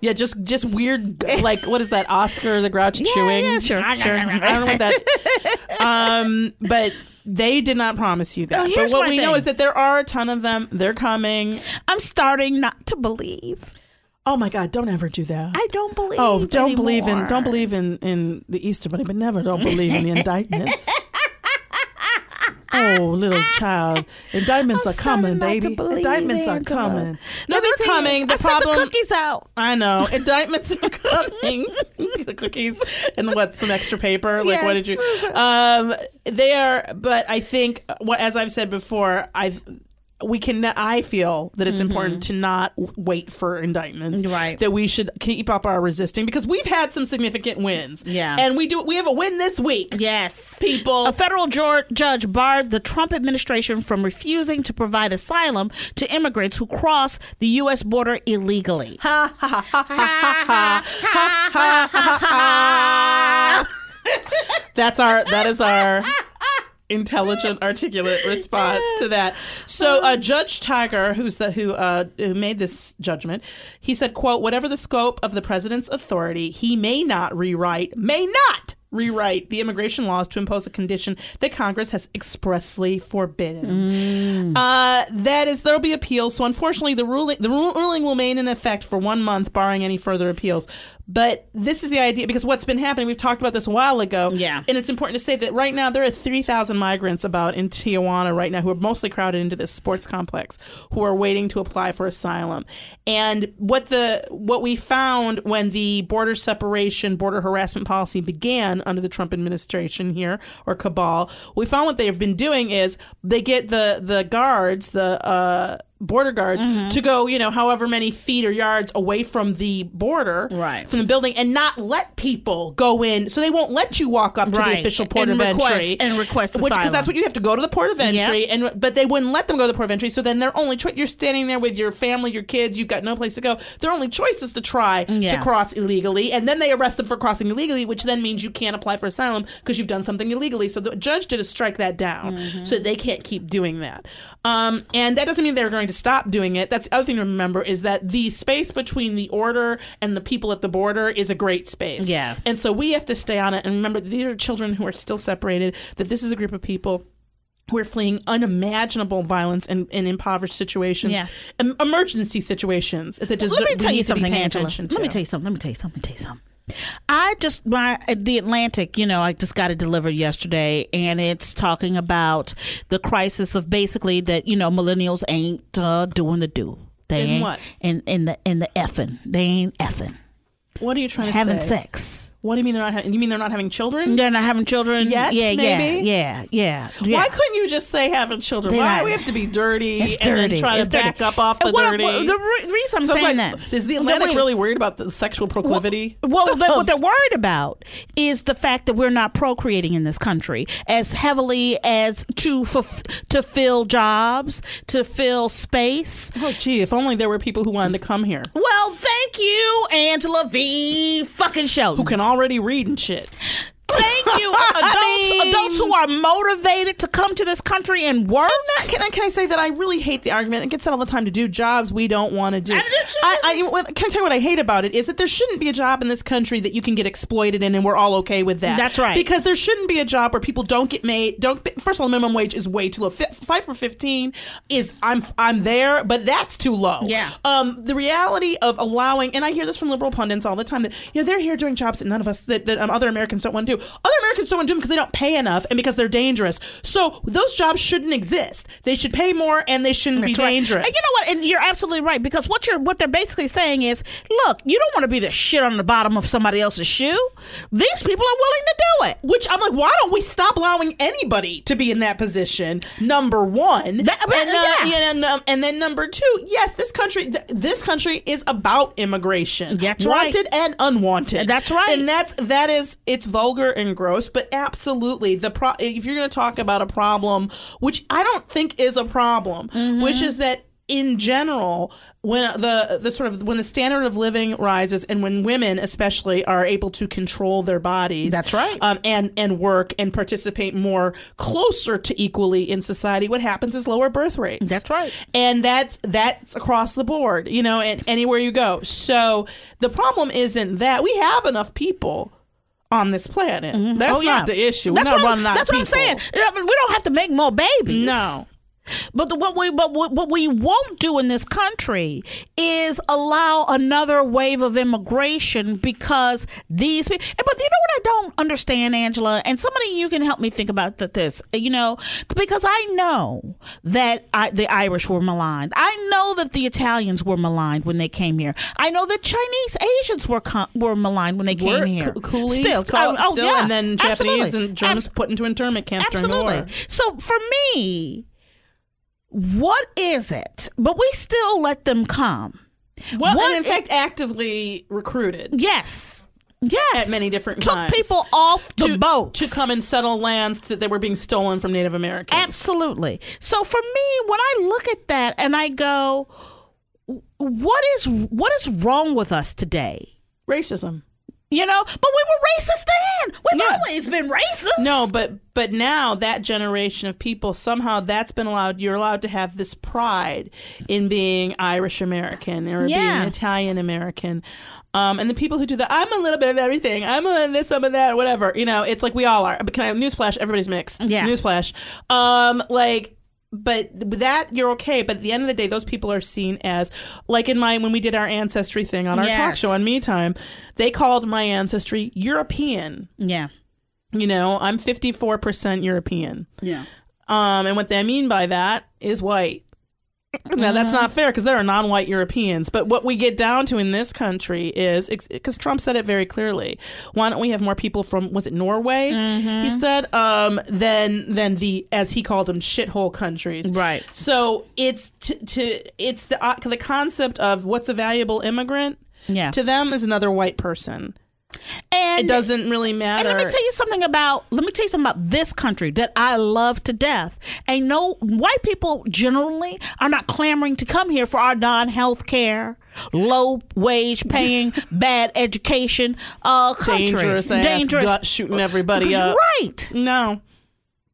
Yeah, just just weird. Like what is that? Oscar the Grouch chewing. yeah, sure, sure. I don't know what that. Um, but they did not promise you that. Oh, but what we know is that there are a ton of them. They're coming. I'm starting not to believe. Oh my God! Don't ever do that. I don't believe. Oh, don't believe in don't believe in in the Easter Bunny, but never don't believe in the indictments. *laughs* Oh, little child, indictments I'm are coming, starting not to baby. Indictments are coming. No, Let they're tell you, coming. The I problem. the cookies out. I know indictments are coming. *laughs* the cookies and what? Some extra paper? Like what did you? Um, they are, but I think what, as I've said before, I've. We can. I feel that it's important to not wait for indictments. Mm-hmm. Right. That we should keep up our resisting because we've had some significant wins. Yeah. And we do. We have a win this week. Yes. People. A federal judge barred the Trump administration from refusing to provide asylum to immigrants who cross the U.S. border illegally. Ha ha ha ha ha ha ha ha ha ha. *laughs* That's our. That is our intelligent, *laughs* articulate response to that. So, uh, Judge Tigar, who's the who uh, who made this judgment, he said, "quote Whatever the scope of the president's authority, he may not rewrite, may not." Rewrite the immigration laws to impose a condition that Congress has expressly forbidden. Uh, that is, there will be appeals. So, unfortunately, the ruling the ruling will remain in effect for one month, barring any further appeals. But this is the idea because what's been happening. We've talked about this a while ago. Yeah. and it's important to say that right now there are three thousand migrants about in Tijuana right now who are mostly crowded into this sports complex who are waiting to apply for asylum. And what the what we found when the border separation, border harassment policy began under the Trump administration here or cabal, we found what they have been doing is they get the the guards, the uh border guards Mm-hmm. to go, you know, however many feet or yards away from the border, Right. from the building, and not let people go in. So they won't let you walk up to Right. the official port And of request- entry and request which because that's what you have to go to the port of entry, and but they wouldn't let them go to the port of entry. So then their only choice, you're standing there with your family, your kids, you've got no place to go. Their only choice is to try Yeah. to cross illegally, and then they arrest them for crossing illegally, which then means you can't apply for asylum because you've done something illegally. So the judge did a strike that down, Mm-hmm. so they can't keep doing that. Um, and that doesn't mean they're going to stop doing it. That's the other thing to remember is that the space between the order and the people at the border is a great space. Yeah. And so we have to stay on it and remember these are children who are still separated, that this is a group of people who are fleeing unimaginable violence and, and impoverished situations, Yeah. emergency situations that deserve Let me tell you to be something, Angela. Let me tell you something. Let me tell you something. Let me tell you something. I just my the Atlantic, you know, I just got it delivered yesterday, and it's talking about the crisis of basically that you know millennials ain't uh, doing the do. They In ain't what? in in the in the effing. They ain't effing. What are you trying to Having say? sex. What do you mean they're not? Ha- you mean they're not having children? They're not having children Yet, Yeah, maybe? yeah, yeah, yeah. Why yeah. couldn't you just say having children? They're Why do we have to be dirty It's and dirty. try It's to dirty. back up off uh, the what- dirty? what- the re- reason I'm So saying like, that is the Atlantic we- really worried about the sexual proclivity? Well, they, what they're worried about is the fact that we're not procreating in this country as heavily as to fulf- to fill jobs, to fill space. oh, gee, if only there were people who wanted to come here Well, thank you, Angela V. Fucking Shelton. who can already reading shit. Thank you, *laughs* adults, adults who are motivated to come to this country and work. Not- can, I, can I say that I really hate the argument? It gets said all the time to do jobs we don't want to do. It I, I, can I tell you what I hate about it is that there shouldn't be a job in this country that you can get exploited in, and we're all okay with that. That's right. Because there shouldn't be a job where people don't get made. Don't first of all, minimum wage is way too low. Fi- Fight for fifteen is I'm I'm there, but that's too low. Yeah. Um, the reality of allowing, and I hear this from liberal pundits all the time that you know they're here doing jobs that none of us that, that um, other Americans don't want to do. Other Americans don't want to do them because they don't pay enough and because they're dangerous. So those jobs shouldn't exist. They should pay more and they shouldn't That's be right. dangerous. And you know what? And you're absolutely right because what you're what they're basically saying is, look, you don't want to be the shit on the bottom of somebody else's shoe. These people are willing to do it. Which I'm like, why don't we stop allowing anybody to be in that position? Number one, That- but, and, uh, yeah. and, um, and then number two, yes, this country, th- this country is about immigration, That's right. wanted and unwanted. That's right. and that's that is it's vulgar and gross, but absolutely the pro. If you're going to talk about a problem, which I don't think is a problem, Mm-hmm. which is that in general when the the sort of when the standard of living rises and when women especially are able to control their bodies That's right. um, and and work and participate more closer to equally in society what happens is lower birth rates That's right. and that's that's across the board you know and anywhere you go so the problem isn't that we have enough people on this planet mm-hmm. that's Oh, yeah. not the issue That's we're not running out That's what I'm saying. We don't have to make more babies. No. But the, what we but what, we won't do in this country is allow another wave of immigration because these people. But you know what I don't understand, Angela, and somebody you can help me think about this. You know, because I know that I, the Irish were maligned. I know that the Italians were maligned when they came here. I know that Chinese Asians were were maligned when they came We're here. co- coolies, still, call- oh, oh, still, yeah, and then Japanese absolutely. and Germans Abs- put into internment camps during the war. So for me, what is it? But we still let them come. Well, What and in fact, actively recruited Yes. Yes. at many different Took times. people off the to, boat to come and settle lands that they were being stolen from Native Americans. Absolutely. So for me, when I look at that and I go, what is what is wrong with us today? Racism. You know, but we were racist then. We've Yeah. always been racist. No, but but now that generation of people somehow that's been allowed. You're allowed to have this pride in being Irish American or Yeah. being Italian American. Um, and the people who do that, I'm a little bit of everything. I'm a this, I'm a that, whatever. You know, it's like we all are. But can I newsflash? Everybody's mixed. Yeah. Newsflash. Um, like. But that you're okay. But at the end of the day, those people are seen as like in my when we did our ancestry thing on our talk show on Me Time, they called my ancestry European. yeah. You know, I'm 54% European. Yeah. Um, and what they mean by that is white. *laughs* Now, that's not fair because there are non white Europeans. But what we get down to in this country is because Trump said it very clearly why don't we have more people from, was it Norway? He said, um, than, than the, as he called them, shithole countries. Right. So it's to, to it's the, uh, the concept of what's a valuable immigrant Yeah. to them is another white person. And It doesn't really matter. And let me tell you something about let me tell you something about this country that I love to death. And no white people generally are not clamoring to come here for our non health care, low wage paying, *laughs* bad education uh country. dangerous ass gut shooting everybody up. Right. No.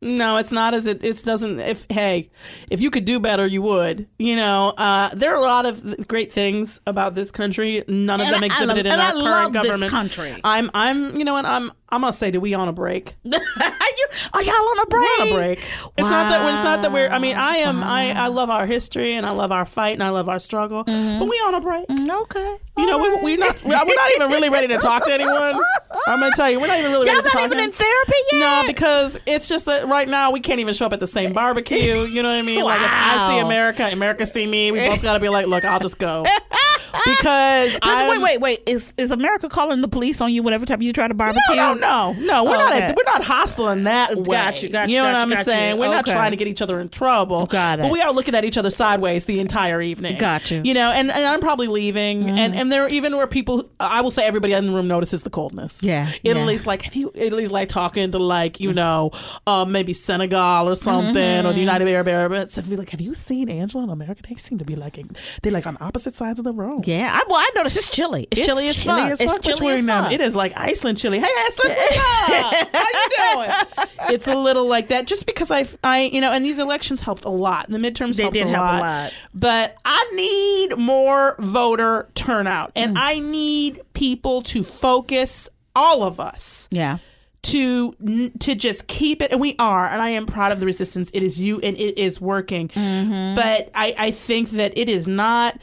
No, it's not as it it doesn't if hey, if you could do better you would. You know, uh, there are a lot of great things about this country. None of And them I- I exhibited love- in and our I current love this government. country. I'm I'm you know what, I'm I'm gonna say, do we on a break? Are *laughs* you, are y'all on a break? We're on a break. It's not that it's not that we're. I mean, I am. I I love our history and I love our fight and I love our struggle. But we on a break. Mm, Okay. You know, we we not we're not even really ready to talk to anyone. I'm gonna tell you, we're not even really Y'all ready to not talk. even to in therapy yet? No, because it's just that right now we can't even show up at the same barbecue. *laughs* You know what I mean? Like if I see America, America see me, we both gotta be like, look, I'll just go *laughs* because wait, wait, wait. Is is America calling the police on you whenever time you try to barbecue? No, no, no, no. We're Oh, not. okay. We're not hostile in that way. Got you, got you, You know got what you, I'm got you. saying? We're not trying to get each other in trouble. Got But we are looking at each other sideways the entire evening. Got you. Mm-hmm. You know, and, and I'm probably leaving, and and there even where people, I will say, everybody in the room notices the coldness. Yeah, yeah. Italy's like, have you? Italy's like talking to like you know, uh, maybe Senegal or something, Mm-hmm. or the United Arab Emirates. And be like, have you seen Angela in America? They seem to be like, they like on opposite sides of the room. Yeah, I, well, I noticed it's chilly. It's, chilly as fuck. as it's fuck chilly as between them. fuck. It is like Iceland chili. Hey, Iceland? How you doing? *laughs* It's a little like that, just because I, I, you know, and these elections helped a lot. The midterms They helped did a, help a lot, lot. But I need more voter turnout, and Mm. I need people to focus. All of us Yeah. to to just keep it and we are and i am proud of the resistance it is you and it is working Mm-hmm. but i i think that it is not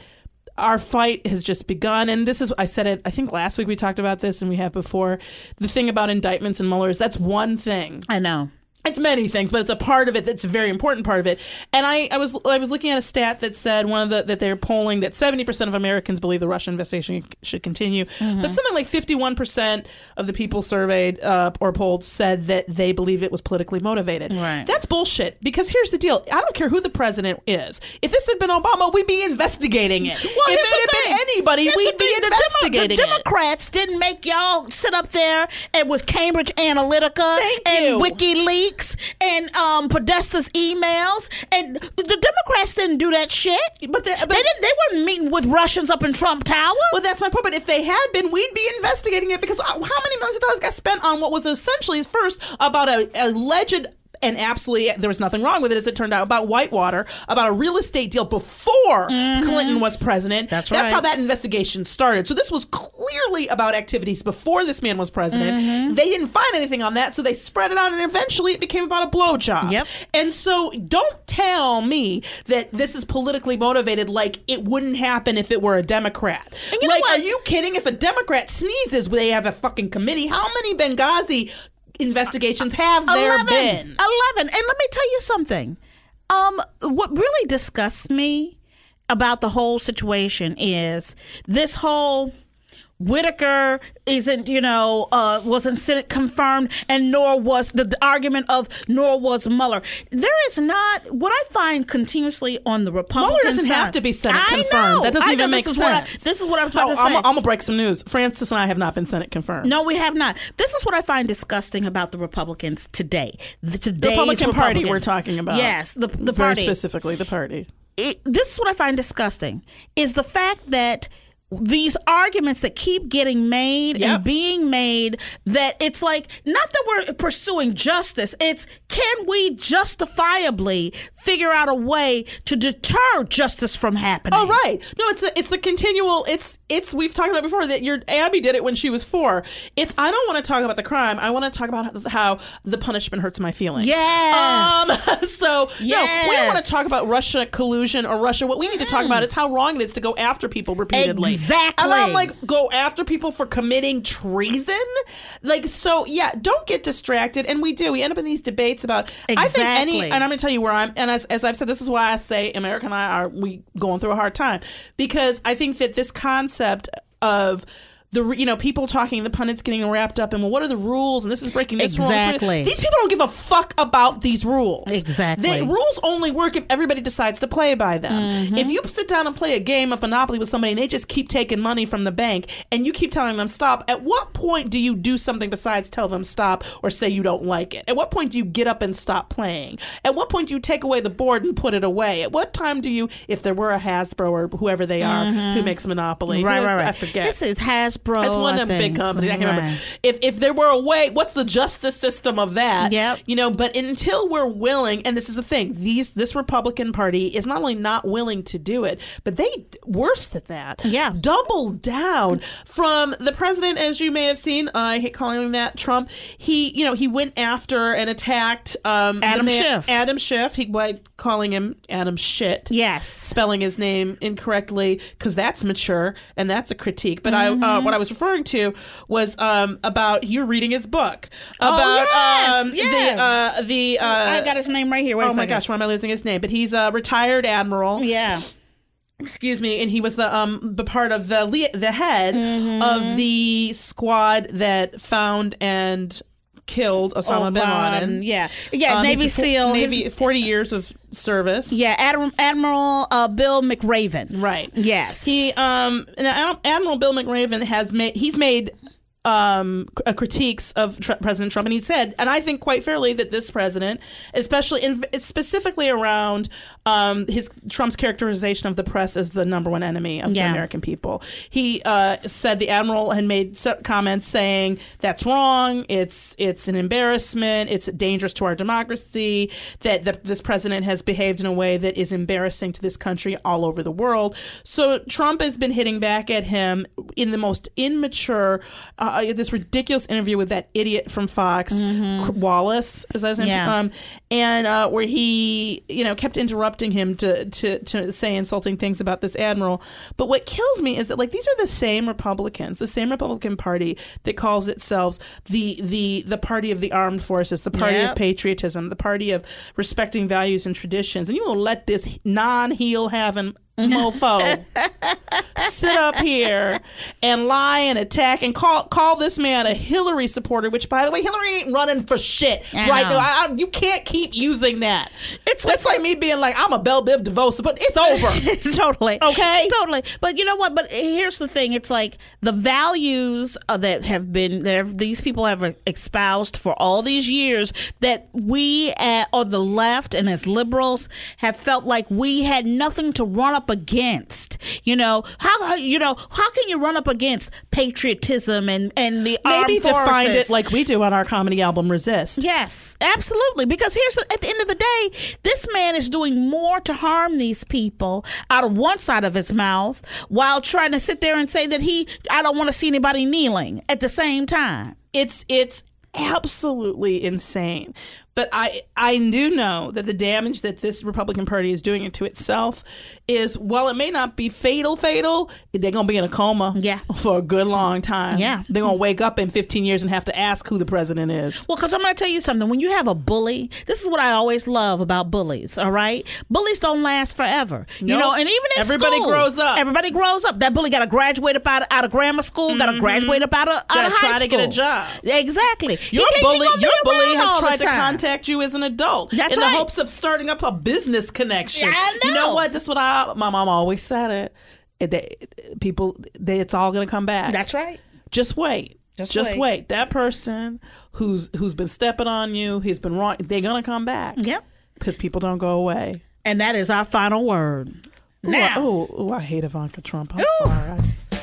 our fight has just begun. And this is i said it i think last week we talked about this and we have before. The thing about indictments and mueller's that's one thing. I know. It's many things, but it's a part of it that's a very important part of it. And I, I was I was looking at a stat that said one of the that they're polling that seventy percent of Americans believe the Russian investigation should continue, Mm-hmm. but something like fifty one percent of the people surveyed uh, or polled said that they believe it was politically motivated. Right. That's bullshit. Because here's the deal: I don't care who the president is. If this had been Obama, we'd be investigating it. Well, if it had been anybody, Here's we'd be thing. The Demo- investigating the it. Democrats didn't make y'all sit up there and with Cambridge Analytica Thank and you. WikiLeaks and um, Podesta's emails, and the Democrats didn't do that shit. But the- but- they didn't. They weren't meeting with Russians up in Trump Tower. Well, that's my point. But if they had been, we'd be investigating it because uh, how many millions of dollars got spent on what was essentially first about a alleged. And absolutely, there was nothing wrong with it, as it turned out, about Whitewater, about a real estate deal before mm-hmm. Clinton was president. That's right. That's how that investigation started. So this was clearly about activities before this man was president. Mm-hmm. They didn't find anything on that, so they spread it out, and eventually it became about a blowjob. Yep. And so don't tell me that this is politically motivated like it wouldn't happen if it were a Democrat. And you know like, are you kidding? If a Democrat sneezes, they have a fucking committee. How many Benghazi investigations have there 11, been? 11. And let me tell you something. Um, what really disgusts me about the whole situation is this whole Whitaker isn't, you know, uh, wasn't Senate confirmed, and nor was the, the argument of nor was Mueller. There is not what I find continuously on the Republican Mueller doesn't side. have to be Senate I confirmed. know. That doesn't I even make this sense. Is what I, this is what I was about Oh, to say. I'm, I'm gonna break some news. Frances and I have not been Senate confirmed. No, we have not. This is what I find disgusting about the Republicans today. The today's Republican Party we're talking about. Yes, the the party. specifically the party. It, this is what I find disgusting is the fact that these arguments that keep getting made Yep. and being made that it's like not that we're pursuing justice it's can we justifiably figure out a way to deter justice from happening Oh right, no, it's the it's the continual. It's it's we've talked about before that your Abby did it when she was four. It's I don't want to talk about the crime. I want to talk about how the punishment hurts my feelings. Yes. Um. *laughs* So no, we don't want to talk about Russia collusion or Russia. What we need to talk about is how wrong it is to go after people repeatedly. Exactly. And I'm like, go after people for committing treason. Like so, yeah. Don't get distracted. And we do. We end up in these debates about. I think any. Exactly. And I'm going to tell you where I'm. And as, as I've said, this is why I say America and I are we going through a hard time because I think that this concept of the you know people talking the pundits getting wrapped up in well what are the rules and this is breaking this rule, this is breaking- Exactly. these people don't give a fuck about these rules Exactly. the rules only work if everybody decides to play by them Mm-hmm. if you sit down and play a game of monopoly with somebody and they just keep taking money from the bank and you keep telling them stop at what point do you do something besides tell them stop or say you don't like it at what point do you get up and stop playing at what point do you take away the board and put it away at what time do you if there were a hasbro or whoever they are who makes monopoly Mm-hmm. Right, who- right, right. i forget This is Hasbro, Westbrook. It's one of them big companies. I can't remember. If if there were a way, what's the justice system of that? Yep. You know, but until we're willing, and this is the thing, these this Republican Party is not only not willing to do it, but they worse than that. Yeah. Double down from the president, as you may have seen. I hate calling him that. Trump. He, you know, he went after and attacked um, Adam man- Schiff. Adam Schiff. He by calling him Adam Shit Yes. spelling his name incorrectly because that's mature and that's a critique. But I, uh, Mm-hmm. what I was referring to was um, about you reading his book Oh, about yes, um, yeah. the uh, the. Uh, I got his name right here. Wait oh my gosh, why am I losing his name? But he's a retired admiral. Yeah. Excuse me, and he was the um the part of the le- the head Mm-hmm. of the squad that found and killed Osama bin Laden. Yeah. Yeah, Um, Navy SEAL. Navy His- forty years of service. yeah, Admiral, Admiral uh, Bill McRaven. Right. Yes. He um and Admiral Bill McRaven has made he's made um uh, critiques of tr- President Trump. And he said and I think quite fairly that this president especially in specifically around um his Trump's characterization of the press as the number one enemy of the American people. He uh said the admiral had made comments saying that's wrong, it's it's an embarrassment, it's dangerous to our democracy. That that this president has behaved in a way that is embarrassing to this country all over the world. So Trump has been hitting back at him in the most immature, uh, this ridiculous interview with that idiot from Fox, Wallace, is that his name? Yeah. Um, and uh, where he, you know, kept interrupting him to, to to say insulting things about this admiral. But what kills me is that like these are the same Republicans, the same Republican Party that calls itself the the the party of the armed forces, the party Yep. of patriotism, the party of respecting values and traditions, and you will let this non-heel having mofo sit up here and lie and attack and call call this man a Hillary supporter. Which, by the way, Hillary ain't running for shit I right know. now. I, I, you can't keep using that. It's that's like me being like I'm a Bell Biv DeVoe, but it's over. *laughs* totally. Okay. Totally. But you know what? But here's the thing. It's like the values uh, that have been that have, these people have espoused for all these years that we at, on the left and as liberals have felt like we had nothing to run up against. You know how you know how can you run up against patriotism and and the Maybe define it like we do on our comedy album Resist. Yes, absolutely. Because here's at the end of the day, this man is doing more to harm these people out of one side of his mouth while trying to sit there and say that he I don't want to see anybody kneeling at the same time. It's it's absolutely insane. But I I do know that the damage that this Republican Party is doing it to itself is while it may not be fatal, fatal, they're gonna be in a coma Yeah. for a good long time. Yeah. They're gonna wake up in 15 years and have to ask who the president is. Well, because I'm going to tell you something. When you have a bully, this is what I always love about bullies. All right, bullies don't last forever. You know, and even in Everybody school, grows up. Everybody grows up. That bully got to graduate up out of, out of grammar school. Got to mm-hmm. graduate up out of, out Gotta of high try to get a job. Exactly. Your bully, your bully has tried to time. Contact you as an adult That's in right. the hopes of starting up a business connection. Yeah, I You know know. what? This is what I my mom always said it. It- they- people, they, it's all gonna come back. That's right. Just wait. Just Just, wait. wait. That person who's who's been stepping on you, he's been wrong. They're gonna come back. Yep. Because people don't go away. And that is our final word. Now, ooh, I hate Ivanka Trump. I'm Ooh. sorry.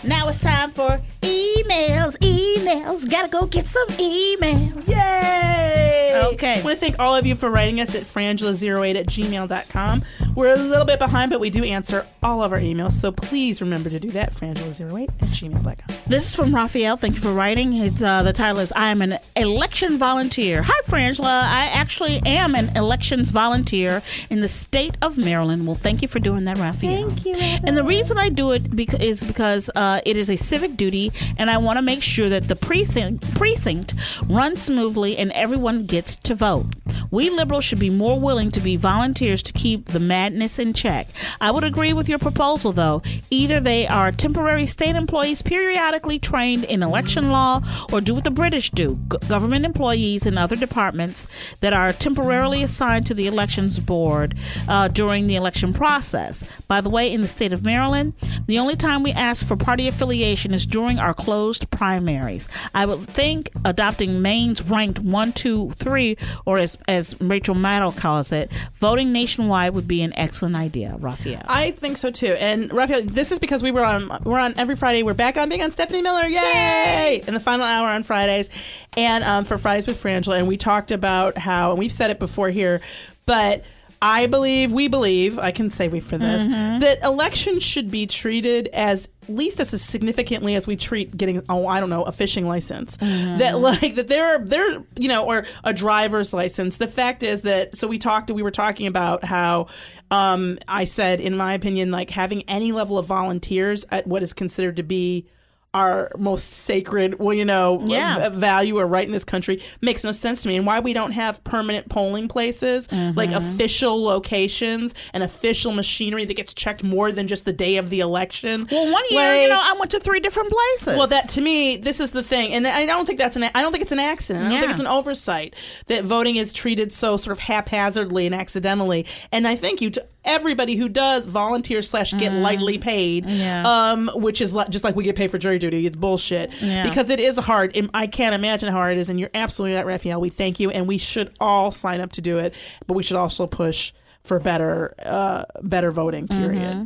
Now it's time for emails. Emails. Gotta go get some emails. Yay! Okay. I want to thank all of you for writing us at frangela08 at gmail.com. We're a little bit behind, but we do answer all of our emails, so please remember to do that, frangela08 at gmail.com. This is from Raphael. Thank you for writing. Uh, the title is I am an election volunteer. Hi, Frangela. I actually am an elections volunteer in the state of Maryland. Well, thank you for doing that, Raphael. Thank you. And the reason I do it bec- is because uh, it is a civic duty, and I want to make sure that the precinct, precinct runs smoothly and everyone gets to vote. We liberals should be more willing to be volunteers to keep the madness in check. I would agree with your proposal, though. Either they are temporary state employees periodically trained in election law, or do what the British do government employees in other departments that are temporarily assigned to the elections board uh, during the election process. By the way, in the state of Maryland, the only time we ask for party party affiliation is during our closed primaries. I would think adopting Maine's ranked one, two, three, or as as Rachel Maddow calls it, voting nationwide would be an excellent idea. Raphael. I think so too. And Raphael, this is because we were on we're on every Friday. We're back on being on Stephanie Miller, yay! In the final hour on Fridays, and um, for Fridays with Frangela, and we talked about how and we've said it before here, but. I believe, we believe, I can say we for this, that elections should be treated as at least as significantly as we treat getting, oh, I don't know, a fishing license. That like that there, are there, you know, or a driver's license. The fact is that so we talked, we were talking about how um, I said, in my opinion, like having any level of volunteers at what is considered to be our most sacred, well, you know, Yeah. v- value or right in this country makes no sense to me. And why we don't have permanent polling places, mm-hmm. like official locations and official machinery that gets checked more than just the day of the election. well, one year, Like- you know, I went to three different places. well, that to me, this is the thing, and I don't think that's an. I don't think it's an accident. I don't think it's an oversight that voting is treated so sort of haphazardly and accidentally. And I think you to everybody who does volunteer slash get lightly paid, Mm. Yeah. um, which is li- just like we get paid for jury duty. It's bullshit Yeah. because it is hard. I can't imagine how hard it is, and you're absolutely right, Raphael. We thank you, and we should all sign up to do it, but we should also push for better, uh, better voting. Period. Mm-hmm.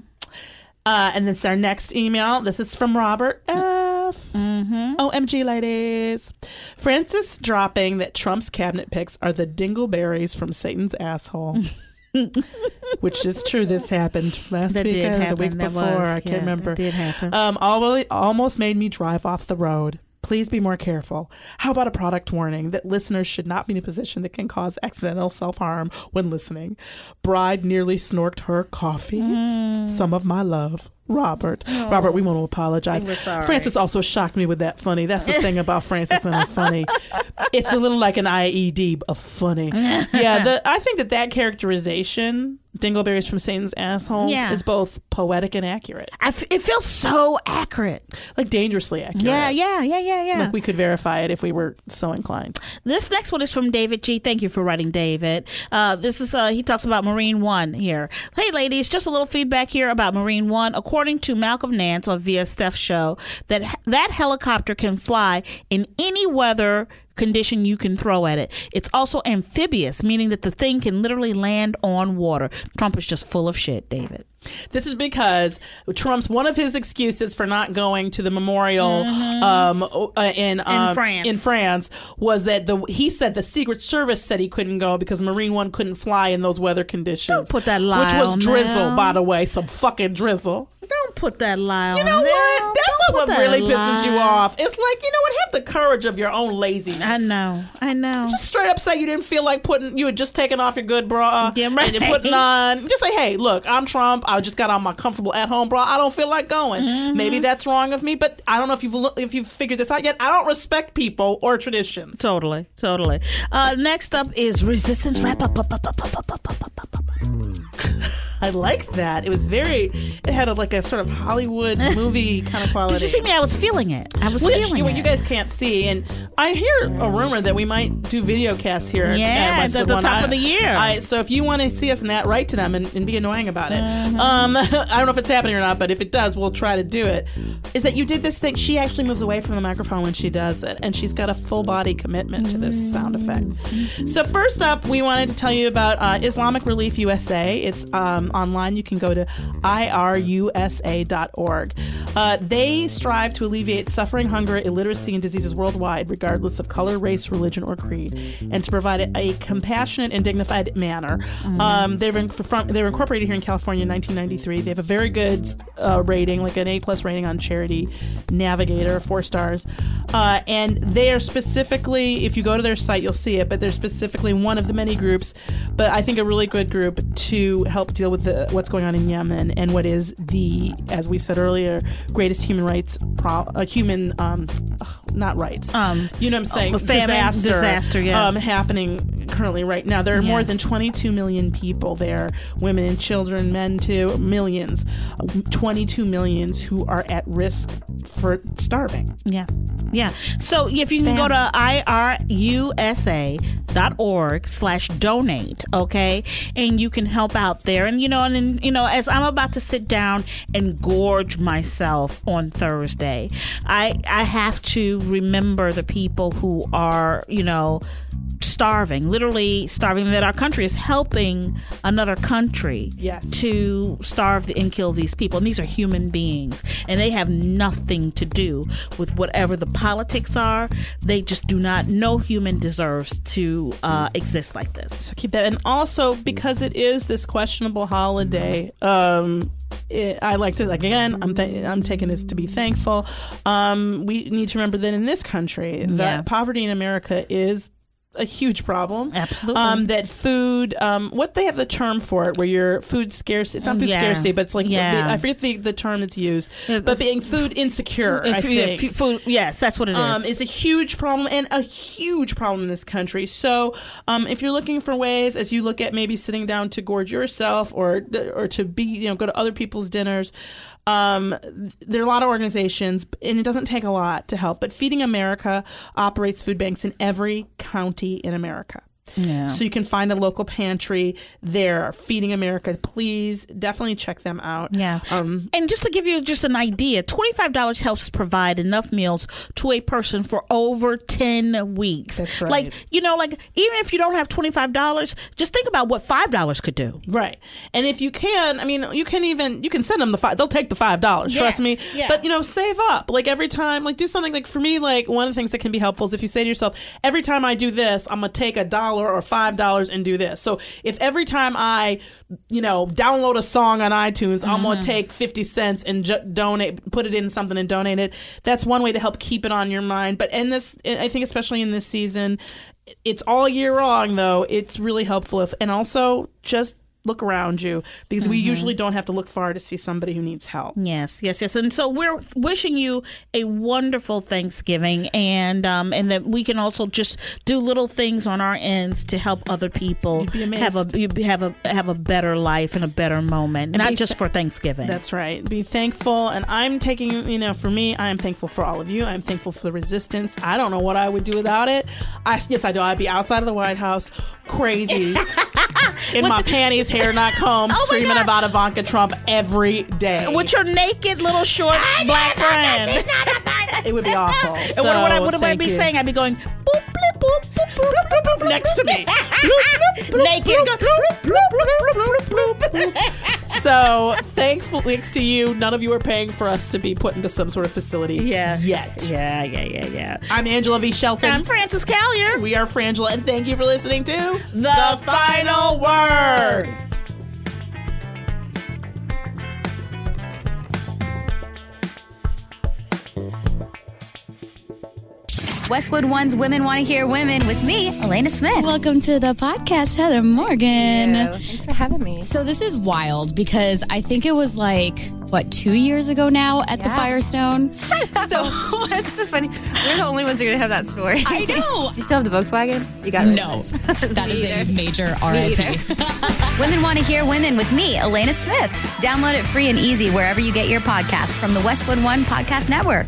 Uh, and this is our next email. This is from Robert F. Mm-hmm. OMG, ladies. Frances dropping that Trump's cabinet picks are the dingleberries from Satan's asshole. *laughs* *laughs* Which is true. This happened last That week did or the week That before. was- I can't yeah, remember. did happen. Um, almost made me drive off the road. Please be more careful. How about a product warning that listeners should not be in a position that can cause accidental self harm when listening? Bride nearly snorked her coffee. Mm. Some of my love. Robert. Robert, we want to apologize. We're sorry. Frances also shocked me with that funny. That's the thing about Frances and her funny. It's a little like an IED of funny. *laughs* Yeah, the, I think that that characterization, Dingleberries from Satan's assholes, Yeah. is both poetic and accurate. I f- it feels so accurate. Like dangerously accurate. Yeah, yeah, yeah, yeah, yeah. Like we could verify it if we were so inclined. This next one is from David G. Thank you for writing, David. Uh, this is uh, he talks about Marine One here. Hey, ladies, just a little feedback here about Marine One. According to Malcolm Nance on Via Steph show, that that helicopter can fly in any weather condition you can throw at it. It's also amphibious, meaning that the thing can literally land on water. Trump is just full of shit, David. This is because Trump's one of his excuses for not going to the memorial um, uh, in um, France. in France was that the he said the Secret Service said he couldn't go because Marine One couldn't fly in those weather conditions. Don't put that lie which was on drizzle, them. by the way, some fucking drizzle. Don't put that lie on. You know them. what? That's what that really pisses you off. It's like you know what? Have the courage of your own laziness. I know. I know. Just straight up say you didn't feel like putting. You had just taken off your good bra Yeah, and you're putting on. Just say, hey, look, I'm Trump. I just got on my comfortable at home bra. I don't feel like going. Mm-hmm. Maybe that's wrong of me, but I don't know if you've lo- if you've figured this out yet. I don't respect people or traditions. Totally, totally. Uh, next up is resistance wrap up. up, up, up, up, up, up, up, up, up, up. *laughs* I like that. It was very. It had a, like a sort of Hollywood *laughs* movie kind of quality. Did you see me? I was feeling it. I was Well, feeling you, it. you guys can't see, and I hear a rumor that we might do video casts here. Yeah, at at the top I- of the year. I, so if you want to see us in that, write to them and, and be annoying about it. Mm-hmm. Um, *laughs* I don't know if it's happening or not, but if it does, we'll try to do it. Is that you did this thing? She actually moves away from the microphone when she does it, and she's got a full body commitment to this sound effect. So first up, we wanted to tell you about uh, Islamic Relief USA. It's um, online. You can go to irusa.org. Uh, they strive to alleviate suffering, hunger, illiteracy, and diseases worldwide, regardless of color, race, religion, or creed, and to provide a, a compassionate and dignified manner. Um, they're, in, from, they were incorporated here in California in 1993. They have a very good uh, rating, like an A plus rating on Charity Navigator, four stars. Uh, and they are specifically, if you go to their site, you'll see it, but they're specifically one of the many groups, but I think a really good group to help deal with the, what's going on in Yemen and what is the, as we said earlier, greatest human rights, pro- uh, human, um, ugh, not rights. Um, you know what I'm saying? a famine, disaster, disaster, yeah. um, happening currently right now. There are Yeah. more than 22 million people there, women and children, men too, millions, 22 millions who are at risk for starving. Yeah. Yeah. So if you can go to irusa.org slash donate, okay, and you can help out there. And, you know, and, and, you know, as I'm about to sit down and gorge myself on Thursday, I, I have to remember the people who are, you know, starving, literally starving, that our country is helping another country Yes. to starve and kill these people. And these are human beings, and they have nothing to do with whatever the politics are. They just do not, no human deserves to uh, exist like this. So keep that. And also because it is this questionable holiday, um, it, I like to like again. I'm th- I'm taking this to be thankful. Um, we need to remember that in this country, that Yeah. poverty in America is a huge problem. Absolutely. Um, that food, um, what they have the term for it, where your food scarcity, It's not food Yeah. scarcity, but it's like Yeah. I forget the, the term that's used. Yeah, but the- being food insecure, I If think. if food- yes, that's what it is. Um, it's a huge problem and a huge problem in this country. So, um, if you're looking for ways, as you look at maybe sitting down to gorge yourself or or to be, you know, go to other people's dinners, um, there are a lot of organizations, and it doesn't take a lot to help. But Feeding America operates food banks in every county in America. Yeah. So you can find a local pantry there. Feeding America, please definitely check them out. Yeah. Um, and just to give you just an idea, $25 helps provide enough meals to a person for over 10 weeks. That's right. Like, you know, like even if you don't have $25, just think about what $5 could do. Right. And if you can, I mean, you can even you can send them the five. They'll take the five dollars. Trust me. Yeah. But you know, save up. Like every time, like do something. Like for me, like one of the things that can be helpful is if you say to yourself, every time I do this, I'm gonna take a dollar or five dollars and do this. So if every time I, you know, download a song on iTunes, I'm Mm-hmm. gonna take fifty cents and ju- donate, put it in something and donate it. That's one way to help keep it on your mind. But in this, I think especially in this season, it's all year long though. It's really helpful if, and also just look around you because we Mm-hmm. usually don't have to look far to see somebody who needs help. Yes, yes, yes. And so we're wishing you a wonderful Thanksgiving, and um, and that we can also just do little things on our ends to help other people have a you have a have a better life and a better moment, not be just for Thanksgiving. That's right. Be thankful. And I'm taking, you know, for me, I am thankful for all of you. I'm thankful for the resistance. I don't know what I would do without it. I, yes, I do. I'd be outside of the White House crazy *laughs* in my panties, hair not combed, Oh screaming about Ivanka Trump every day. with your naked little short black friend. it would be awful. And what, what, I, So, what would I be you. saying? I'd be going boop, bloop, boop, boop, boop, bloop, bloop, bloop, Next to me. bloop, bloop, naked. bloop, bloop, bloop, bloop, bloop, bloop, bloop. So, thankful thanks to you, none of you are paying for us to be put into some sort of facility Yeah. yet. Yeah, yeah, yeah, yeah. I'm Angela V. Shelton. I'm Frances Callier. we are Frangela, and thank you for listening to The Final Word. Westwood One's Women Want to Hear Women with me, Elena Smith. Welcome to the podcast, Heather Morgan. Thanks for having me. So this is wild because I think it was like what two years ago now at the Firestone. *laughs* so That's the funny. We're the only ones who are gonna have that story. I know. *laughs* Do you still have the Volkswagen? You got it. No, that is a *laughs* major RIP. Women Want to Hear Women with me, Elena Smith. Download it free and easy wherever you get your podcasts from the Westwood One Podcast Network.